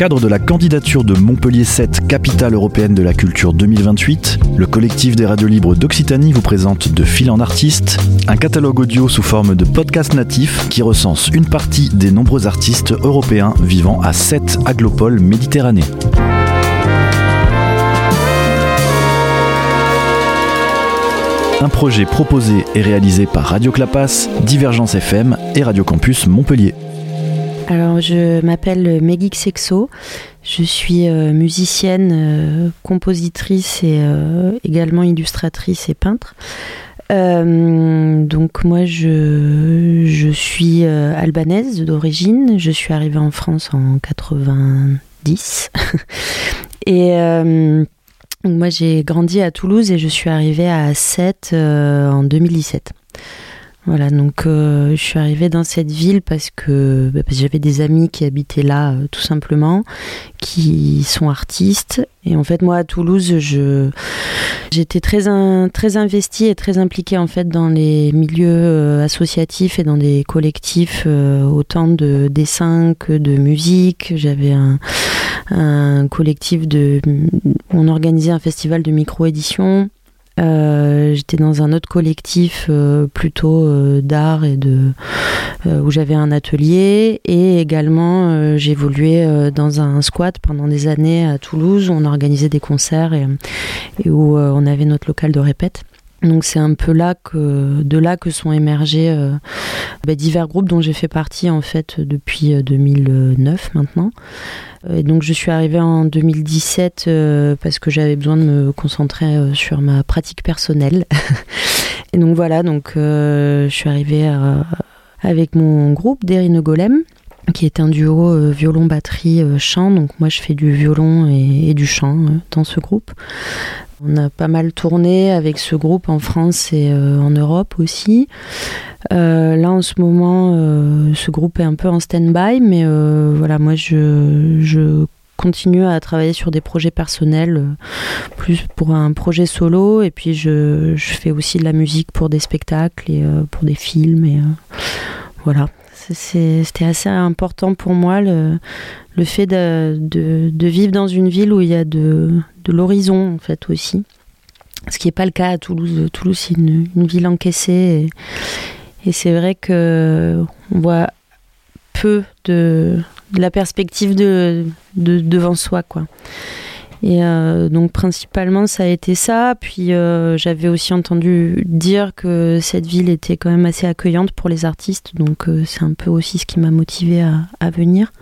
cadre de la candidature de Montpellier 7 Capitale européenne de la culture 2028, le collectif des radios libres d'Occitanie vous présente De fil en artiste, un catalogue audio sous forme de podcast natif qui recense une partie des nombreux artistes européens vivant à 7 aglopoles méditerranéens. Un projet proposé et réalisé par Radio Clapas, Divergence FM et Radio Campus Montpellier. Alors, je m'appelle Megik Sexo. Je suis euh, musicienne, euh, compositrice et euh, également illustratrice et peintre. donc moi je, je suis albanaise d'origine, je suis arrivée en France en 90 et moi j'ai grandi à Toulouse et je suis arrivée à 7 en 2017. Voilà, donc euh, je suis arrivée dans cette ville parce que, bah, j'avais des amis qui habitaient là, euh, tout simplement, qui sont artistes. Et en fait, moi, à Toulouse, je j'étais très très investie et très impliquée en fait dans les milieux euh, associatifs et dans des collectifs, autant de dessin que de musique. J'avais un, un collectif de, on organisait un festival de micro-édition. Euh, j'étais dans un autre collectif euh, plutôt euh, d'art et de où j'avais un atelier et également j'évoluais dans un squat pendant des années à Toulouse où on organisait des concerts et, et où on avait notre local de répète. Donc c'est un peu là que de là que sont émergés bah, divers groupes dont j'ai fait partie en fait depuis 2009 maintenant. Euh, et donc je suis arrivée en 2017 euh, parce que j'avais besoin de me concentrer euh, sur ma pratique personnelle. et donc voilà, donc je suis arrivée avec mon groupe Derino Golem qui est un duo violon batterie chant. Donc moi je fais du violon et, du chant dans ce groupe. On a pas mal tourné avec ce groupe en France et en Europe aussi. Euh, là, en ce moment, euh, ce groupe est un peu en stand-by, mais euh, voilà, moi, je, continue à travailler sur des projets personnels, plus pour un projet solo, et puis je, fais aussi de la musique pour des spectacles et pour des films, et voilà. C'était assez important pour moi le, fait de, vivre dans une ville où il y a de, l'horizon en fait aussi. Ce qui n'est pas le cas à Toulouse. Toulouse, c'est une, ville encaissée. Et, et c'est vrai que on voit peu de, la perspective de, devant soi, quoi. Et euh, donc principalement ça a été ça. Puis euh, j'avais aussi entendu dire que cette ville était quand même assez accueillante pour les artistes. Donc euh, c'est un peu aussi ce qui m'a motivé à, à, venir.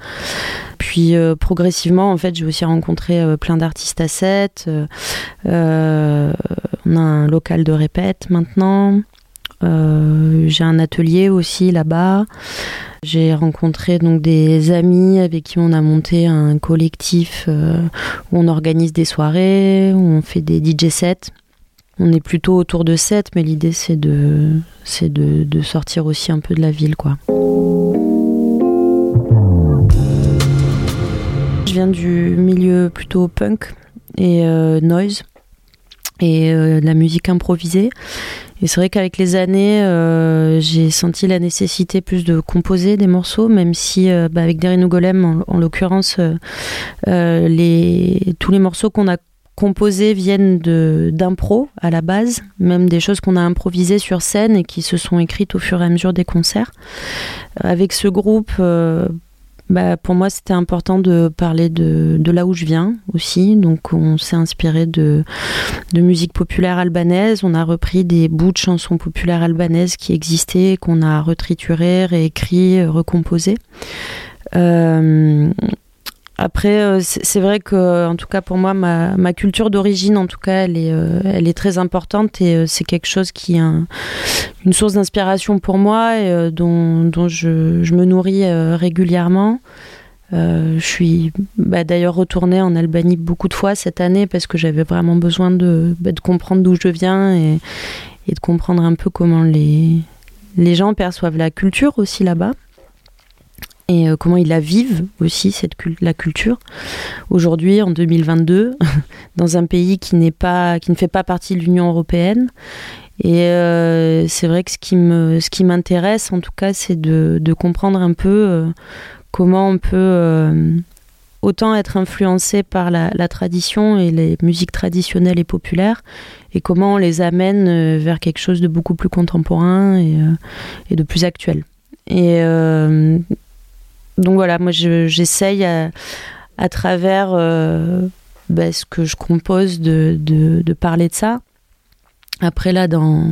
Puis progressivement en fait j'ai aussi rencontré plein d'artistes à 7. on a un local de répète maintenant. Euh, j'ai un atelier aussi là-bas. J'ai rencontré donc des amis avec qui on a monté un collectif euh, où on organise des soirées, où on fait des DJ sets. On est plutôt autour de 7, mais l'idée c'est de, c'est de, sortir aussi un peu de la ville, quoi. Je viens du milieu plutôt punk et euh, noise et de la musique improvisée. Et c'est vrai qu'avec les années, euh, j'ai senti la nécessité plus de composer des morceaux, même si euh, bah, avec Derino Golem, en, l'occurrence, euh, tous les morceaux qu'on a composés viennent d'impro à la base, même des choses qu'on a improvisées sur scène et qui se sont écrites au fur et à mesure des concerts. Avec ce groupe, bah, pour moi, c'était important de parler de, de, là où je viens aussi. Donc, on s'est inspiré de, de, musique populaire albanaise. On a repris des bouts de chansons populaires albanaises qui existaient, qu'on a retrituré, réécrit, recomposé. Euh, après, euh, c'est vrai que, en tout cas pour moi, ma, ma culture d'origine, en tout cas, elle est, euh, elle est très importante et euh, c'est quelque chose qui est une source d'inspiration pour moi et dont, dont je, je, me nourris régulièrement. je suis bah, d'ailleurs retournée en Albanie beaucoup de fois cette année parce que j'avais vraiment besoin de, bah, de comprendre d'où je viens et, et, de comprendre un peu comment les, les gens perçoivent la culture aussi là-bas et euh, comment ils la vivent aussi cette la culture aujourd'hui en 2022 dans un pays qui pas qui ne fait pas partie de l'Union européenne et euh, c'est vrai que ce qui m'intéresse en tout cas c'est de, de, comprendre un peu euh, comment on peut autant être influencé par la, tradition et les musiques traditionnelles et populaires, et comment on les amène vers quelque chose de beaucoup plus contemporain et, euh, de plus actuel. Et donc voilà, moi j'essaye à, travers bah, ce que je compose de, parler de ça. Après là, dans,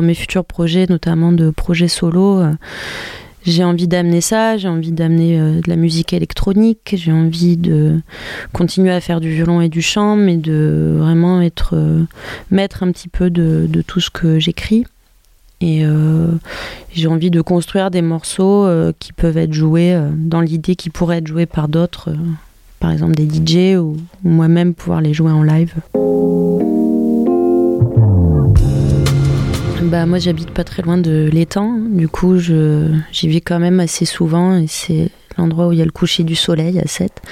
mes futurs projets, notamment de projets solo, j'ai envie d'amener ça, j'ai envie d'amener euh, de la musique électronique, j'ai envie de continuer à faire du violon et du chant, mais de vraiment être euh, maître un petit peu de, tout ce que j'écris. Et euh, j'ai envie de construire des morceaux qui peuvent être joués dans l'idée qui pourraient être joués par d'autres, par exemple des DJ ou moi-même pouvoir les jouer en live. Bah, moi, j'habite pas très loin de l'étang. Du coup, j'y vais quand même assez souvent et c'est l'endroit où il y a le coucher du soleil à 7.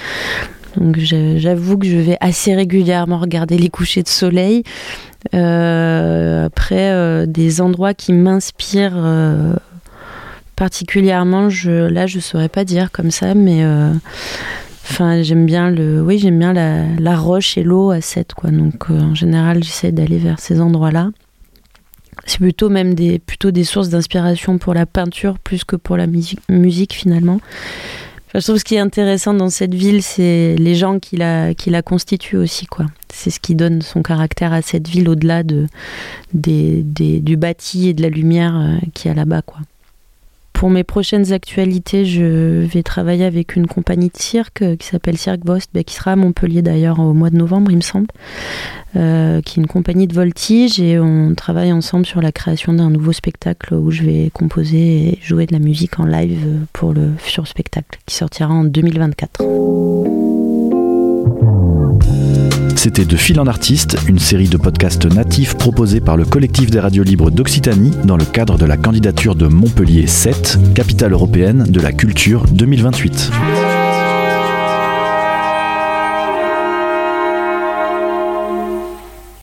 Donc, j'avoue que je vais assez régulièrement regarder les couchers de soleil. Euh, après, euh, des endroits qui m'inspirent euh, particulièrement, je, là, je saurais pas dire comme ça, mais. J'aime bien le, oui, j'aime bien la, la, roche et l'eau à 7, quoi. Donc, en général, j'essaie d'aller vers ces endroits-là c'est plutôt même des, plutôt des sources d'inspiration pour la peinture plus que pour la musique, musique finalement. Je trouve ce qui est intéressant dans cette ville, c'est les gens qui la, qui la constituent aussi. quoi. C'est ce qui donne son caractère à cette ville au-delà de, des, des, du bâti et de la lumière euh, qui y a là-bas. quoi. Pour mes prochaines actualités, je vais travailler avec une compagnie de cirque euh, qui s'appelle Cirque Vost, bah, qui sera à Montpellier d'ailleurs au mois de novembre, il me semble, euh, qui est une compagnie de voltige et on travaille ensemble sur la création d'un nouveau spectacle où je vais composer et jouer de la musique en live pour le futur spectacle qui sortira en 2024. C'était De Fil en Artiste, une série de podcasts natifs proposés par le collectif des radios libres d'Occitanie dans le cadre de la candidature de Montpellier 7, capitale européenne de la culture 2028.